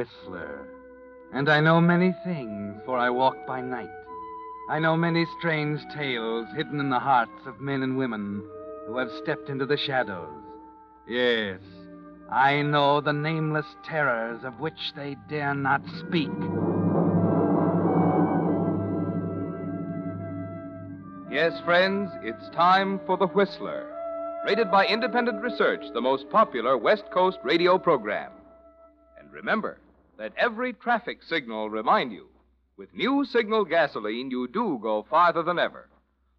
Whistler, and I know many things, for I walk by night. I know many strange tales hidden in the hearts of men and women who have stepped into the shadows. Yes, I know the nameless terrors of which they dare not speak. Yes, friends, it's time for The Whistler, rated by independent research the most popular West Coast radio program. And remember, let every traffic signal remind you with new signal gasoline, you do go farther than ever.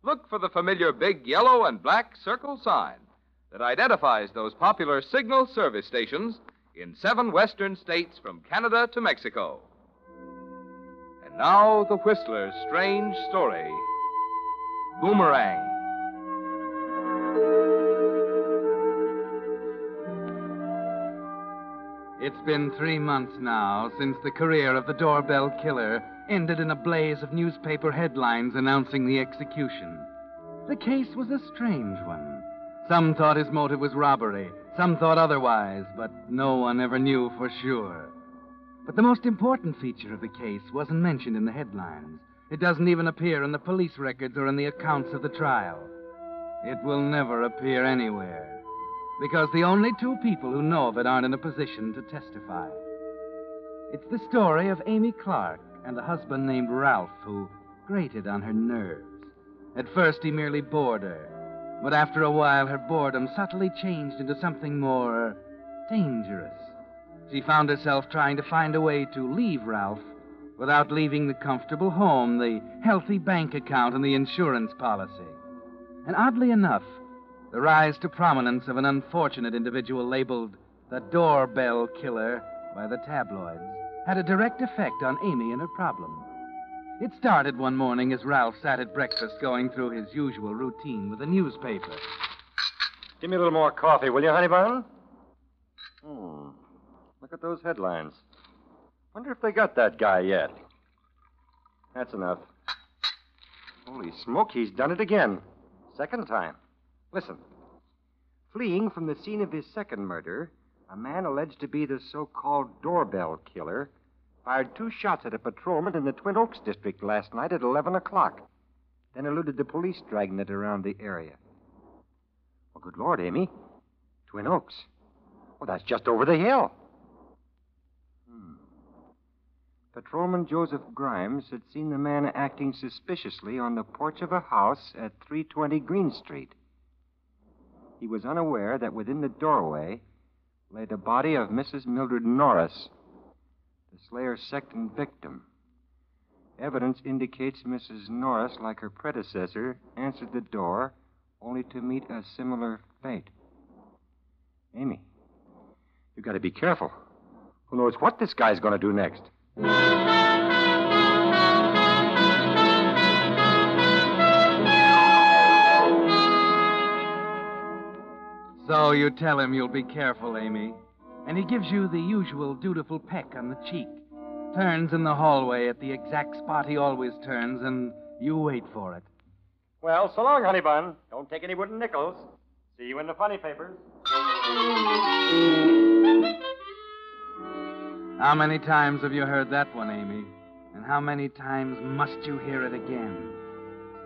Look for the familiar big yellow and black circle sign that identifies those popular signal service stations in seven western states from Canada to Mexico. And now, the Whistler's strange story Boomerang. It's been three months now since the career of the doorbell killer ended in a blaze of newspaper headlines announcing the execution. The case was a strange one. Some thought his motive was robbery, some thought otherwise, but no one ever knew for sure. But the most important feature of the case wasn't mentioned in the headlines. It doesn't even appear in the police records or in the accounts of the trial. It will never appear anywhere because the only two people who know of it aren't in a position to testify. It's the story of Amy Clark and a husband named Ralph who grated on her nerves. At first, he merely bored her, but after a while, her boredom subtly changed into something more dangerous. She found herself trying to find a way to leave Ralph without leaving the comfortable home, the healthy bank account, and the insurance policy. And oddly enough, the rise to prominence of an unfortunate individual labeled the doorbell killer by the tabloids had a direct effect on Amy and her problem. It started one morning as Ralph sat at breakfast going through his usual routine with a newspaper. Give me a little more coffee, will you, honey bun? Hmm. Look at those headlines. Wonder if they got that guy yet. That's enough. Holy smoke, he's done it again. Second time. Listen. Fleeing from the scene of his second murder, a man alleged to be the so called doorbell killer fired two shots at a patrolman in the Twin Oaks district last night at 11 o'clock, then eluded the police dragnet around the area. Well, good Lord, Amy. Twin Oaks. Well, that's just over the hill. Hmm. Patrolman Joseph Grimes had seen the man acting suspiciously on the porch of a house at 320 Green Street. He was unaware that within the doorway lay the body of Mrs. Mildred Norris, the Slayer's second victim. Evidence indicates Mrs. Norris, like her predecessor, answered the door only to meet a similar fate. Amy, you've got to be careful. Who knows what this guy's going to do next? So you tell him you'll be careful, Amy. And he gives you the usual dutiful peck on the cheek. Turns in the hallway at the exact spot he always turns, and you wait for it. Well, so long, honey bun. Don't take any wooden nickels. See you in the funny papers. How many times have you heard that one, Amy? And how many times must you hear it again?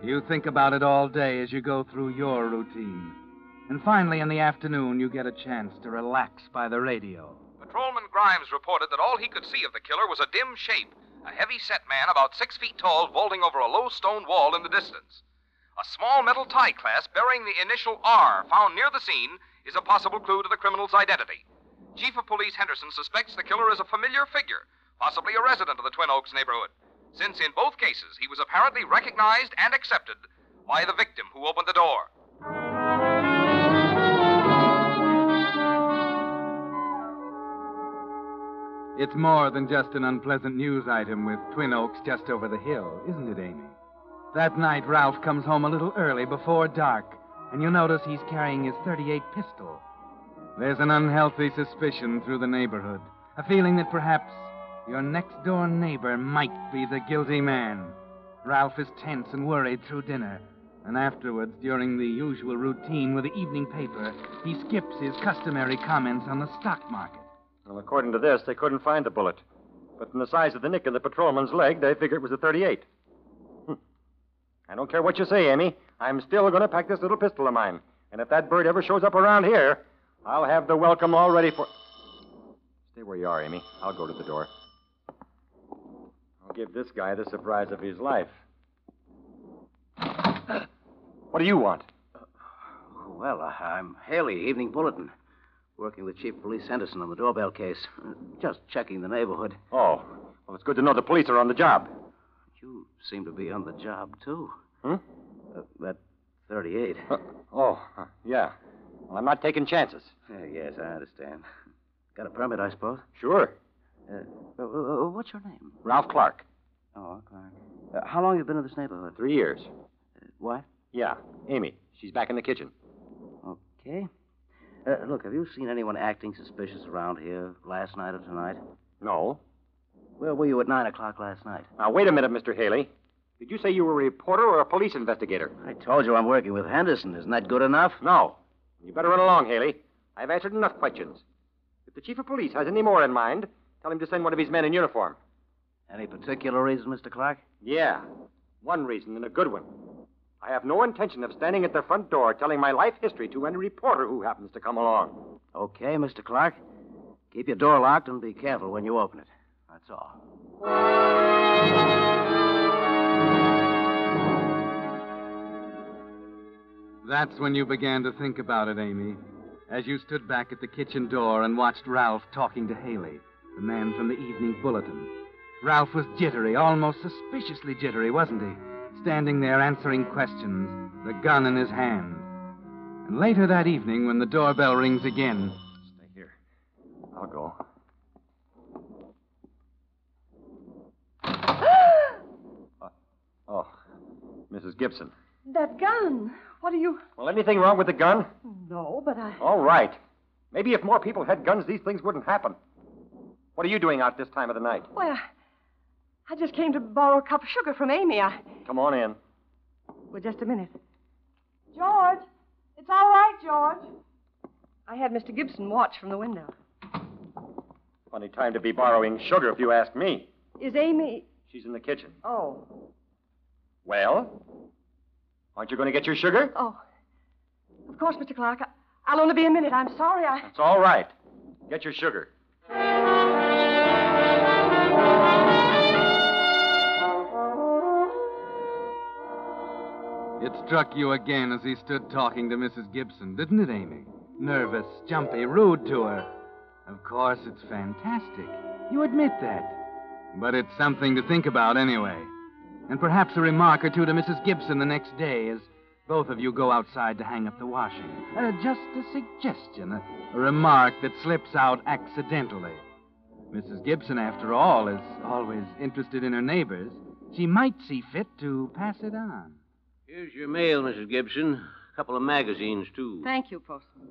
You think about it all day as you go through your routine. And finally, in the afternoon, you get a chance to relax by the radio. Patrolman Grimes reported that all he could see of the killer was a dim shape, a heavy set man about six feet tall vaulting over a low stone wall in the distance. A small metal tie clasp bearing the initial R found near the scene is a possible clue to the criminal's identity. Chief of Police Henderson suspects the killer is a familiar figure, possibly a resident of the Twin Oaks neighborhood, since in both cases he was apparently recognized and accepted by the victim who opened the door. It's more than just an unpleasant news item with Twin Oaks just over the hill, isn't it, Amy? That night, Ralph comes home a little early before dark, and you notice he's carrying his 38 pistol. There's an unhealthy suspicion through the neighborhood, a feeling that perhaps your next door neighbor might be the guilty man. Ralph is tense and worried through dinner, and afterwards, during the usual routine with the evening paper, he skips his customary comments on the stock market. Well, according to this, they couldn't find the bullet. But from the size of the nick in the patrolman's leg, they figured it was a 38. Hmm. I don't care what you say, Amy. I'm still going to pack this little pistol of mine. And if that bird ever shows up around here, I'll have the welcome all ready for. Stay where you are, Amy. I'll go to the door. I'll give this guy the surprise of his life. What do you want? Well, uh, I'm Haley, Evening Bulletin. Working with Chief Police Henderson on the doorbell case. Just checking the neighborhood. Oh, well, it's good to know the police are on the job. You seem to be on the job, too. Hmm? Uh, that 38. Uh, oh, uh, yeah. Well, I'm not taking chances. Uh, yes, I understand. Got a permit, I suppose? Sure. Uh, uh, uh, what's your name? Ralph Clark. Oh, Clark. Uh, how long have you been in this neighborhood? Three years. Uh, what? Yeah. Amy. She's back in the kitchen. Okay. Uh, look, have you seen anyone acting suspicious around here last night or tonight? No. Where were you at 9 o'clock last night? Now, wait a minute, Mr. Haley. Did you say you were a reporter or a police investigator? I told you I'm working with Henderson. Isn't that good enough? No. You better run along, Haley. I've answered enough questions. If the chief of police has any more in mind, tell him to send one of his men in uniform. Any particular reason, Mr. Clark? Yeah. One reason and a good one. I have no intention of standing at the front door telling my life history to any reporter who happens to come along. Okay, Mr. Clark. Keep your door locked and be careful when you open it. That's all. That's when you began to think about it, Amy, as you stood back at the kitchen door and watched Ralph talking to Haley, the man from the Evening Bulletin. Ralph was jittery, almost suspiciously jittery, wasn't he? Standing there answering questions, the gun in his hand. And later that evening, when the doorbell rings again, Stay here. I'll go. Uh, oh, Mrs. Gibson. That gun. What are you. Well, anything wrong with the gun? No, but I. All right. Maybe if more people had guns, these things wouldn't happen. What are you doing out this time of the night? Well, I, I just came to borrow a cup of sugar from Amy. I. Come on in. Well, just a minute. George! It's all right, George. I had Mr. Gibson watch from the window. Funny time to be borrowing sugar, if you ask me. Is Amy. She's in the kitchen. Oh. Well? Aren't you going to get your sugar? Oh. Of course, Mr. Clark. I, I'll only be a minute. I'm sorry. I. It's all right. Get your sugar. It struck you again as he stood talking to Mrs. Gibson, didn't it, Amy? Nervous, jumpy, rude to her. Of course, it's fantastic. You admit that. But it's something to think about anyway. And perhaps a remark or two to Mrs. Gibson the next day as both of you go outside to hang up the washing. Uh, just a suggestion, a, a remark that slips out accidentally. Mrs. Gibson, after all, is always interested in her neighbors. She might see fit to pass it on. Here's your mail, Mrs. Gibson. A couple of magazines, too. Thank you, Postman.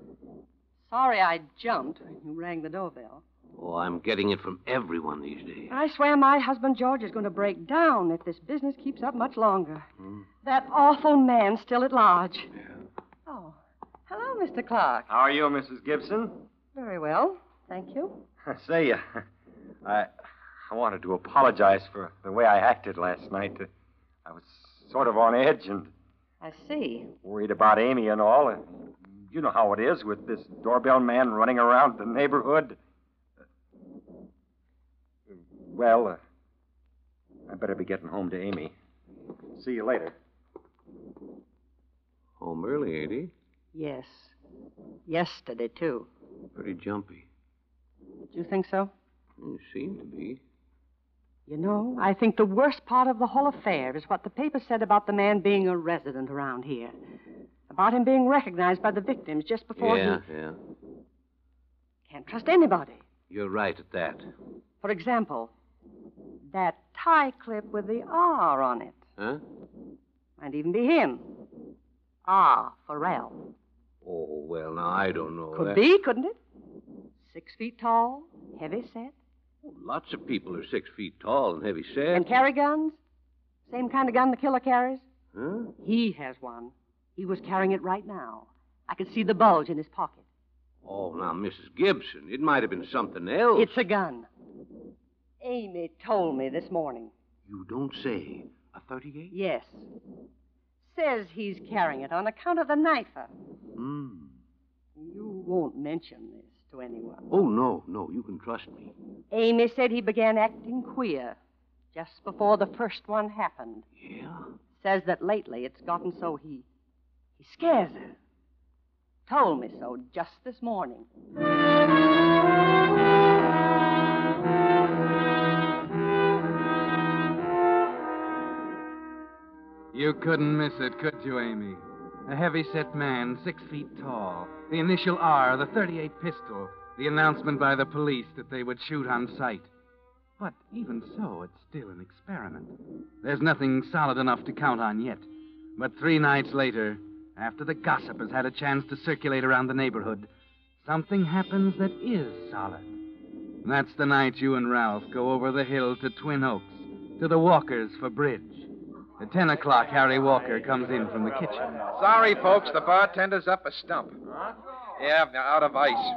Sorry I jumped when you rang the doorbell. Oh, I'm getting it from everyone these days. I swear my husband George is going to break down if this business keeps up much longer. That awful man still at large. Oh. Hello, Mr. Clark. How are you, Mrs. Gibson? Very well. Thank you. I say, uh, I, I wanted to apologize for the way I acted last night. Uh, I was sort of on edge and I see. worried about Amy and all. Uh, you know how it is with this doorbell man running around the neighborhood. Well, uh, I better be getting home to Amy. See you later. Home early, ain't he? Yes. Yesterday, too. Pretty jumpy. Do you think so? You seem to be. You know, I think the worst part of the whole affair is what the paper said about the man being a resident around here. About him being recognized by the victims just before yeah, he. yeah. yeah. Can't trust anybody. You're right at that. For example, that tie clip with the R on it. Huh? Might even be him. R for Ralph. Oh, well, now, I don't know. Could that. be, couldn't it? Six feet tall, heavy set, Lots of people are six feet tall and heavy set. and carry guns. Same kind of gun the killer carries. Huh? He has one. He was carrying it right now. I could see the bulge in his pocket. Oh, now, Mrs. Gibson, it might have been something else. It's a gun. Amy told me this morning. You don't say. A 38? Yes. Says he's carrying it on account of the knifer. Hmm. You won't mention this to anyone. Oh, no, no, you can trust me. Amy said he began acting queer just before the first one happened. Yeah? Says that lately it's gotten so he he scares her. Told me so just this morning. You couldn't miss it, could you, Amy? A heavy set man, six feet tall, the initial R, the 38 pistol, the announcement by the police that they would shoot on sight. But even so, it's still an experiment. There's nothing solid enough to count on yet. But three nights later, after the gossip has had a chance to circulate around the neighborhood, something happens that is solid. That's the night you and Ralph go over the hill to Twin Oaks, to the Walkers for bridge. At 10 o'clock, Harry Walker comes in from the kitchen. Sorry, folks, the bartender's up a stump. Yeah, out of ice.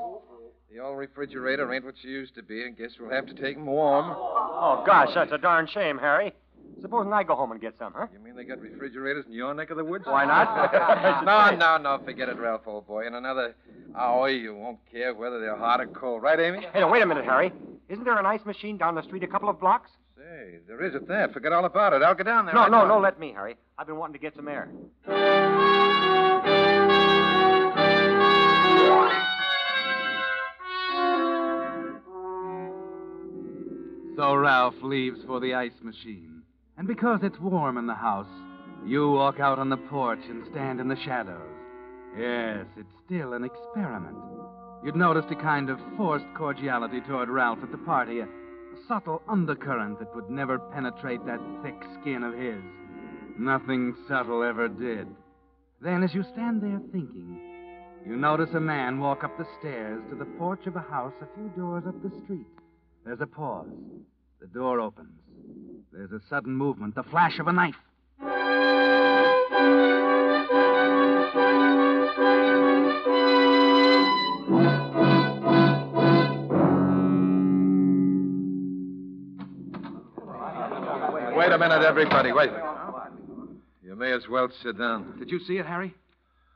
The old refrigerator ain't what she used to be, and guess we'll have to take 'em warm. Oh, gosh, that's a darn shame, Harry. Supposing I go home and get some, huh? You mean they got refrigerators in your neck of the woods? Why not? no, no, no. Forget it, Ralph, old boy. In another hour, you won't care whether they're hot or cold. Right, Amy? Hey, now, wait a minute, Harry. Isn't there an ice machine down the street a couple of blocks? Say, there is at that. Forget all about it. I'll go down there. No, right no, now. no, let me, Harry. I've been wanting to get some air. So Ralph leaves for the ice machine. And because it's warm in the house, you walk out on the porch and stand in the shadows. Yes, it's still an experiment. You'd noticed a kind of forced cordiality toward Ralph at the party, a, subtle undercurrent that would never penetrate that thick skin of his. Nothing subtle ever did. Then, as you stand there thinking, you notice a man walk up the stairs to the porch of a house a few doors up the street. There's a pause. The door opens. There's a sudden movement, the flash of a knife. Wait a minute, everybody. Wait. You may as well sit down. Did you see it, Harry?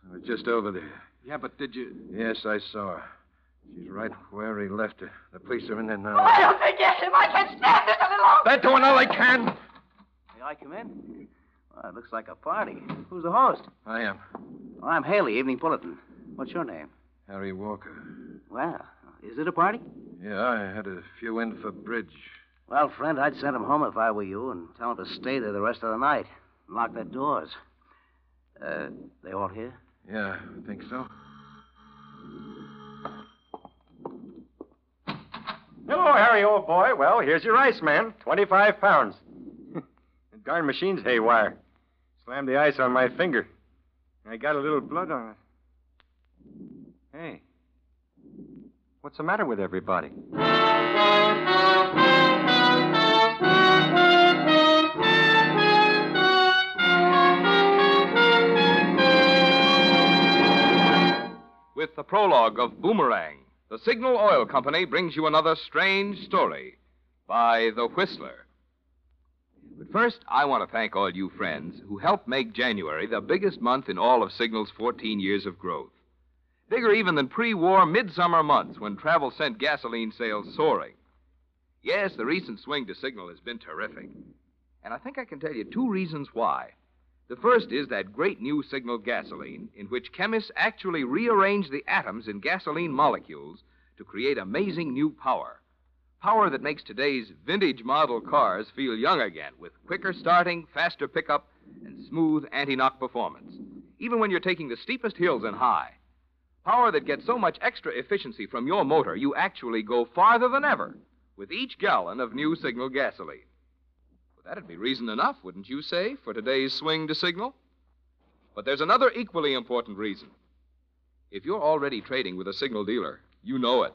I was just over there. Yeah, but did you. Yes, I saw her. She's right where he left her. The police are in there now. I don't forget him. I can't stand this any longer. They're doing all they can. May I come in? Well, it looks like a party. Who's the host? I am. Well, I'm Haley, Evening Bulletin. What's your name? Harry Walker. Well, is it a party? Yeah, I had a few in for bridge. Well, friend, I'd send him home if I were you and tell him to stay there the rest of the night. Lock their doors. Uh, they all here? Yeah, I think so. Hello, Harry, old boy. Well, here's your ice, man. 25 pounds. the darn machine's haywire. Slammed the ice on my finger. I got a little blood on it. Hey. What's the matter with everybody? With the prologue of Boomerang, the Signal Oil Company brings you another strange story by The Whistler. But first, I want to thank all you friends who helped make January the biggest month in all of Signal's 14 years of growth. Bigger even than pre war midsummer months when travel sent gasoline sales soaring. Yes, the recent swing to Signal has been terrific. And I think I can tell you two reasons why. The first is that great new Signal gasoline, in which chemists actually rearrange the atoms in gasoline molecules to create amazing new power. Power that makes today's vintage model cars feel young again with quicker starting, faster pickup, and smooth anti knock performance, even when you're taking the steepest hills and high. Power that gets so much extra efficiency from your motor, you actually go farther than ever with each gallon of new Signal gasoline. That'd be reason enough, wouldn't you say, for today's swing to Signal? But there's another equally important reason. If you're already trading with a Signal dealer, you know it.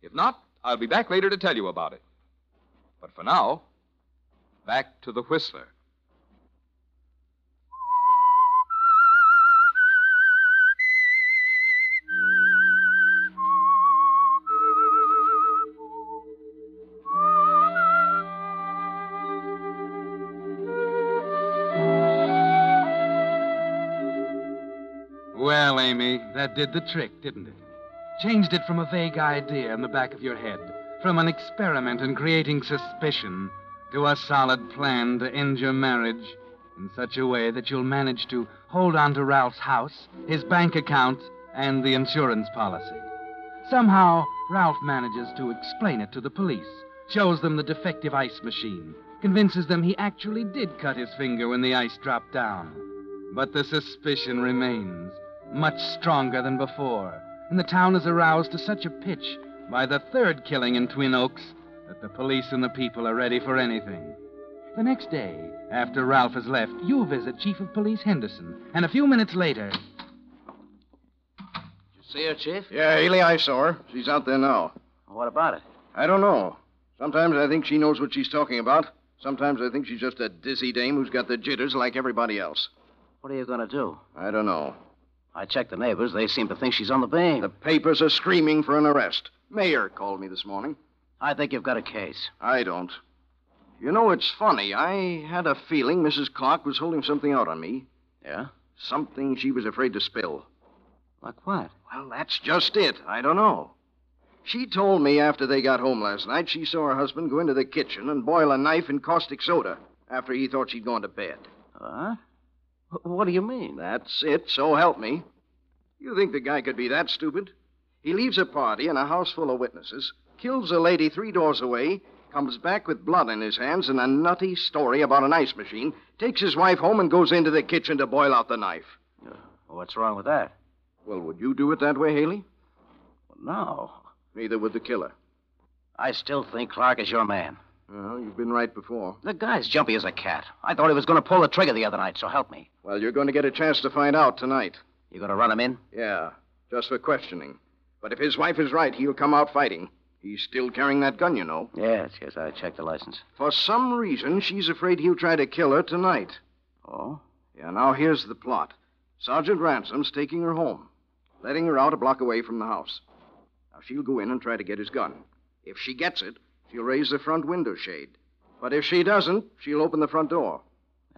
If not, I'll be back later to tell you about it. But for now, back to the Whistler. Amy, that did the trick, didn't it? Changed it from a vague idea in the back of your head, from an experiment in creating suspicion, to a solid plan to end your marriage in such a way that you'll manage to hold on to Ralph's house, his bank account, and the insurance policy. Somehow, Ralph manages to explain it to the police, shows them the defective ice machine, convinces them he actually did cut his finger when the ice dropped down. But the suspicion remains, much stronger than before, and the town is aroused to such a pitch by the third killing in Twin Oaks that the police and the people are ready for anything. The next day, after Ralph has left, you visit Chief of Police Henderson, and a few minutes later. You see her, Chief? Yeah, Haley, I saw her. She's out there now. What about it? I don't know. Sometimes I think she knows what she's talking about. Sometimes I think she's just a dizzy dame who's got the jitters like everybody else. What are you going to do? I don't know. I checked the neighbors. They seem to think she's on the beam. The papers are screaming for an arrest. Mayor called me this morning. I think you've got a case. I don't. You know, it's funny. I had a feeling Mrs. Clark was holding something out on me. Yeah? Something she was afraid to spill. Like what? Well, that's just it. I don't know. She told me after they got home last night she saw her husband go into the kitchen and boil a knife in caustic soda after he thought she'd gone to bed. What? What do you mean? That's it, so help me. You think the guy could be that stupid? He leaves a party in a house full of witnesses, kills a lady three doors away, comes back with blood in his hands and a nutty story about an ice machine, takes his wife home and goes into the kitchen to boil out the knife. Uh, what's wrong with that? Well, would you do it that way, Haley? No. Neither would the killer. I still think Clark is your man. Well, you've been right before. The guy's jumpy as a cat. I thought he was going to pull the trigger the other night, so help me. Well, you're going to get a chance to find out tonight. You going to run him in? Yeah, just for questioning. But if his wife is right, he'll come out fighting. He's still carrying that gun, you know. Yes, yes, I checked the license. For some reason, she's afraid he'll try to kill her tonight. Oh? Yeah, now here's the plot. Sergeant Ransom's taking her home, letting her out a block away from the house. Now she'll go in and try to get his gun. If she gets it, She'll raise the front window shade. But if she doesn't, she'll open the front door.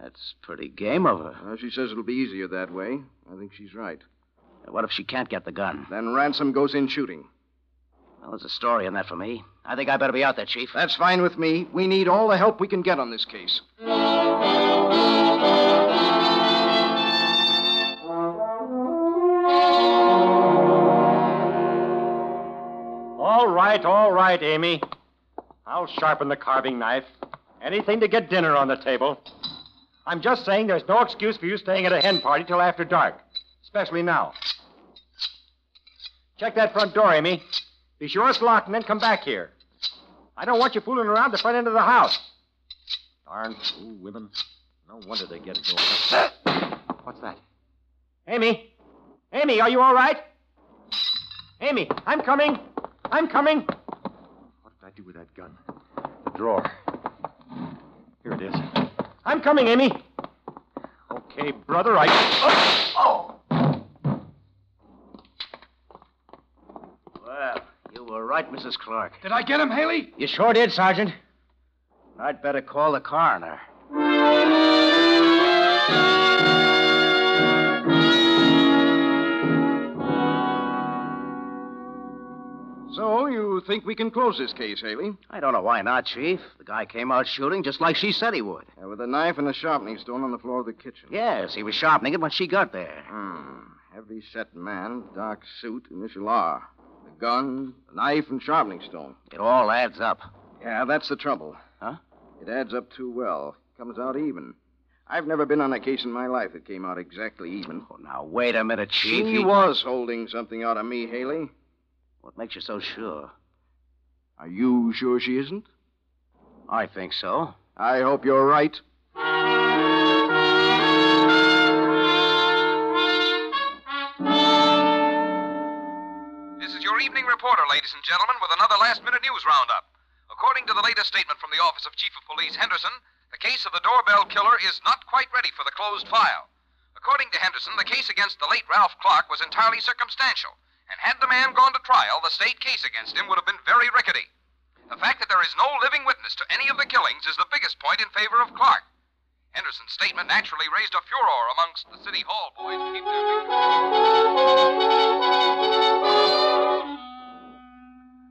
That's pretty game of her. Uh, she says it'll be easier that way. I think she's right. What if she can't get the gun? Then ransom goes in shooting. Well, there's a story in that for me. I think I better be out there, Chief. That's fine with me. We need all the help we can get on this case. All right, all right, Amy. I'll sharpen the carving knife. Anything to get dinner on the table. I'm just saying there's no excuse for you staying at a hen party till after dark, especially now. Check that front door, Amy. Be sure it's locked and then come back here. I don't want you fooling around the front end of the house. Darn fool women. No wonder they get it. What's that? Amy? Amy, are you all right? Amy, I'm coming. I'm coming. I do with that gun? The drawer. Here it is. I'm coming, Amy. Okay, brother, I. Oh! oh. Well, you were right, Mrs. Clark. Did I get him, Haley? You sure did, Sergeant. I'd better call the coroner. So, you think we can close this case, Haley? I don't know why not, Chief. The guy came out shooting just like she said he would. Yeah, with a knife and a sharpening stone on the floor of the kitchen. Yes, he was sharpening it when she got there. Hmm. Heavy set man, dark suit, initial R. The gun, the knife, and sharpening stone. It all adds up. Yeah, that's the trouble. Huh? It adds up too well. Comes out even. I've never been on a case in my life that came out exactly even. Oh, now, wait a minute, Chief. She He- was holding something out of me, Haley. What makes you so sure? Are you sure she isn't? I think so. I hope you're right. This is your evening reporter, ladies and gentlemen, with another last minute news roundup. According to the latest statement from the Office of Chief of Police Henderson, the case of the doorbell killer is not quite ready for the closed file. According to Henderson, the case against the late Ralph Clark was entirely circumstantial, and had the man gone to trial, the state case against him would have been very rickety. The fact that there is no living witness to any of the killings is the biggest point in favor of Clark. Henderson's statement naturally raised a furor amongst the City Hall boys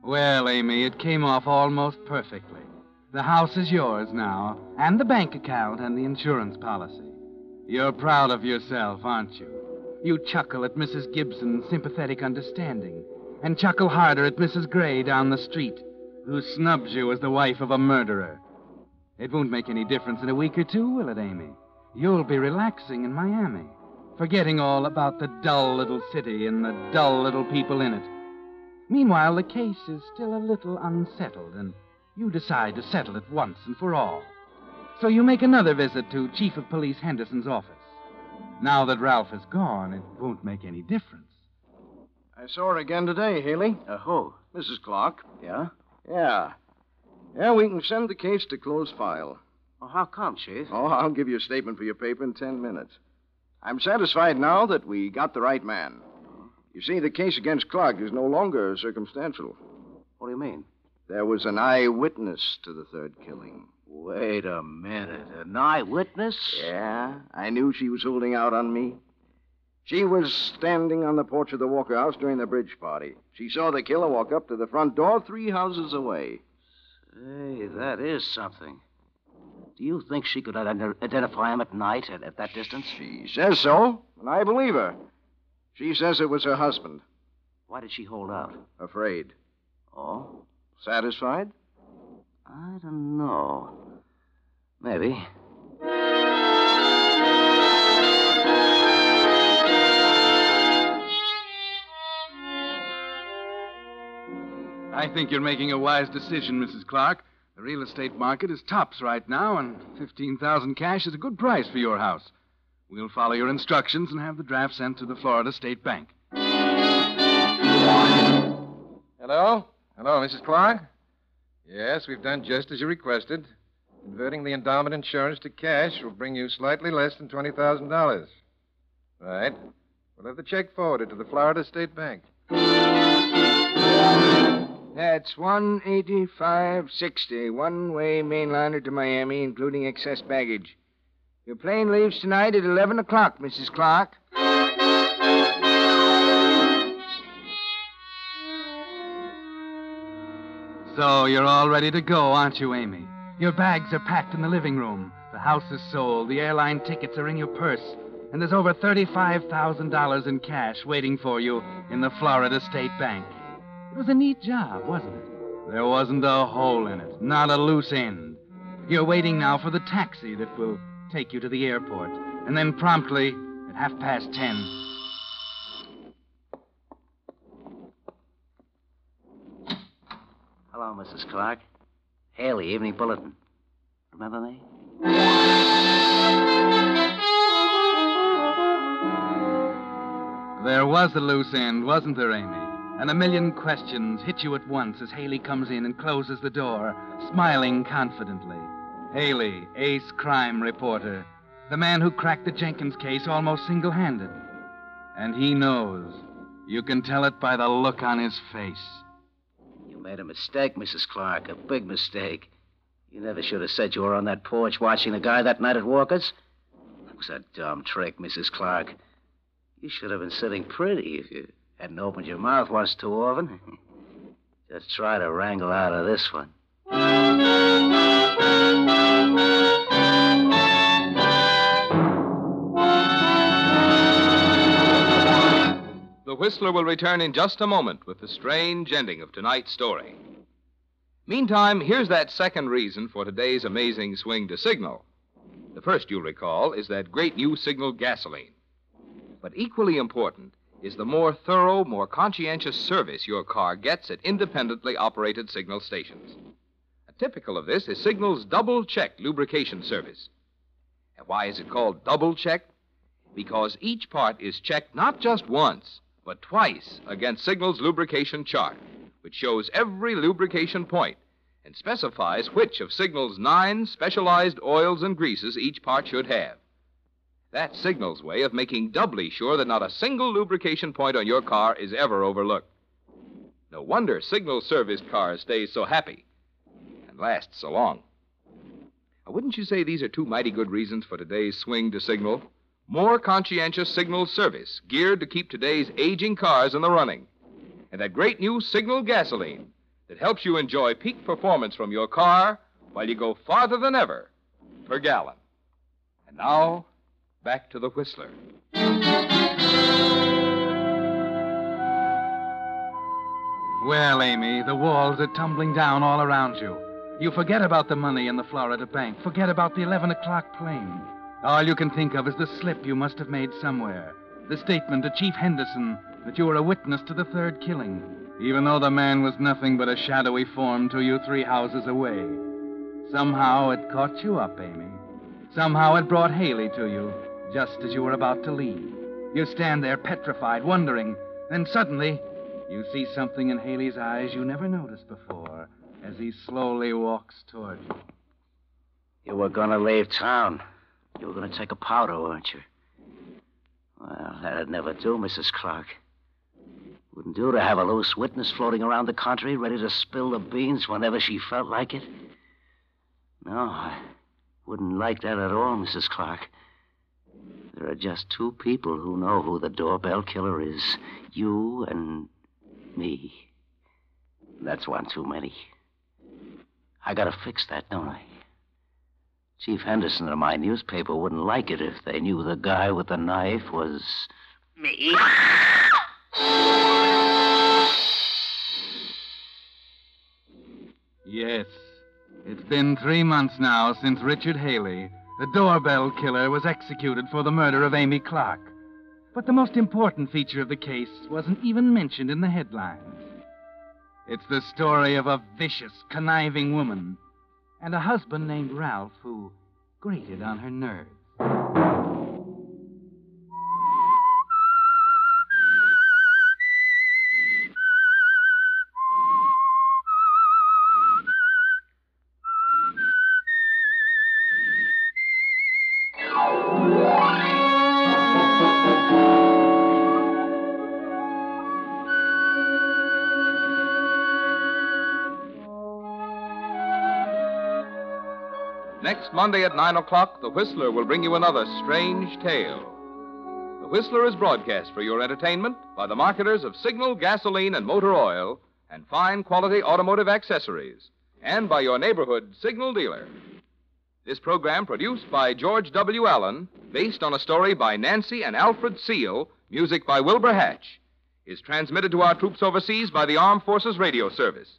Well, Amy, it came off almost perfectly. The house is yours now, and the bank account and the insurance policy. You're proud of yourself, aren't you? You chuckle at Mrs. Gibson's sympathetic understanding, and chuckle harder at Mrs. Gray down the street, who snubs you as the wife of a murderer. It won't make any difference in a week or two, will it, Amy? You'll be relaxing in Miami, forgetting all about the dull little city and the dull little people in it. Meanwhile, the case is still a little unsettled, and you decide to settle it once and for all. So you make another visit to Chief of Police Henderson's office. Now that Ralph is gone, it won't make any difference. I saw her again today, Haley. Uh, who? Mrs. Clark. Yeah? Yeah. Yeah, we can send the case to close file. Well, how come, Chief? Oh, I'll give you a statement for your paper in ten minutes. I'm satisfied now that we got the right man. You see, the case against Clark is no longer circumstantial. What do you mean? There was an eyewitness to the third killing. Wait a minute. An eyewitness? Yeah, I knew she was holding out on me. She was standing on the porch of the Walker house during the bridge party. She saw the killer walk up to the front door three houses away. Hey, that is something. Do you think she could ident- identify him at night at, at that distance? She says so, and I believe her. She says it was her husband. Why did she hold out? Afraid. Oh? Satisfied? I don't know. Maybe. I think you're making a wise decision, Mrs. Clark. The real estate market is tops right now, and 15000 cash is a good price for your house. We'll follow your instructions and have the draft sent to the Florida State Bank. Hello? Hello, Mrs. Clark? Yes, we've done just as you requested. Converting the endowment insurance to cash will bring you slightly less than $20,000. Right. We'll have the check forwarded to the Florida State Bank. That's one eighty-five sixty, one-way mainliner to Miami, including excess baggage. Your plane leaves tonight at eleven o'clock, Mrs. Clark. So you're all ready to go, aren't you, Amy? Your bags are packed in the living room. The house is sold. The airline tickets are in your purse. And there's over $35,000 in cash waiting for you in the Florida State Bank. It was a neat job, wasn't it? There wasn't a hole in it, not a loose end. You're waiting now for the taxi that will take you to the airport. And then promptly, at half past ten, Hello, Mrs. Clark. Haley, Evening Bulletin. Remember me? There was a loose end, wasn't there, Amy? And a million questions hit you at once as Haley comes in and closes the door, smiling confidently. Haley, ace crime reporter, the man who cracked the Jenkins case almost single handed. And he knows. You can tell it by the look on his face. Made a mistake, Mrs. Clark. A big mistake. You never should have said you were on that porch watching the guy that night at Walker's. It was a dumb trick, Mrs. Clark. You should have been sitting pretty if you hadn't opened your mouth once too often. Just try to wrangle out of this one. The Whistler will return in just a moment with the strange ending of tonight's story. Meantime, here's that second reason for today's amazing swing to signal. The first, you'll recall, is that great new signal gasoline. But equally important is the more thorough, more conscientious service your car gets at independently operated signal stations. A typical of this is Signal's double check lubrication service. And why is it called double check? Because each part is checked not just once, but twice against Signal's lubrication chart, which shows every lubrication point and specifies which of Signal's nine specialized oils and greases each part should have. That's Signal's way of making doubly sure that not a single lubrication point on your car is ever overlooked. No wonder Signal serviced cars stay so happy and last so long. Now, wouldn't you say these are two mighty good reasons for today's swing to Signal? More conscientious Signal service geared to keep today's aging cars in the running. And that great new Signal gasoline that helps you enjoy peak performance from your car while you go farther than ever per gallon. And now, back to the Whistler. Well, Amy, the walls are tumbling down all around you. You forget about the money in the Florida bank. Forget about the 11 o'clock plane. All you can think of is the slip you must have made somewhere. The statement to Chief Henderson that you were a witness to the third killing, even though the man was nothing but a shadowy form to you three houses away. Somehow it caught you up, Amy. Somehow it brought Haley to you, just as you were about to leave. You stand there petrified, wondering, then suddenly you see something in Haley's eyes you never noticed before as he slowly walks toward you. You were going to leave town. You were going to take a powder, weren't you? Well, that'd never do, Mrs. Clark. Wouldn't do to have a loose witness floating around the country ready to spill the beans whenever she felt like it. No, I wouldn't like that at all, Mrs. Clark. There are just two people who know who the doorbell killer is you and me. That's one too many. I gotta fix that, don't I? Chief Henderson and my newspaper wouldn't like it if they knew the guy with the knife was me. Yes. It's been three months now since Richard Haley, the doorbell killer, was executed for the murder of Amy Clark. But the most important feature of the case wasn't even mentioned in the headlines. It's the story of a vicious, conniving woman and a husband named Ralph who grated on her nerves. Monday at 9 o'clock, The Whistler will bring you another strange tale. The Whistler is broadcast for your entertainment by the marketers of Signal gasoline and motor oil and fine quality automotive accessories, and by your neighborhood Signal dealer. This program, produced by George W. Allen, based on a story by Nancy and Alfred Seal, music by Wilbur Hatch, is transmitted to our troops overseas by the Armed Forces Radio Service.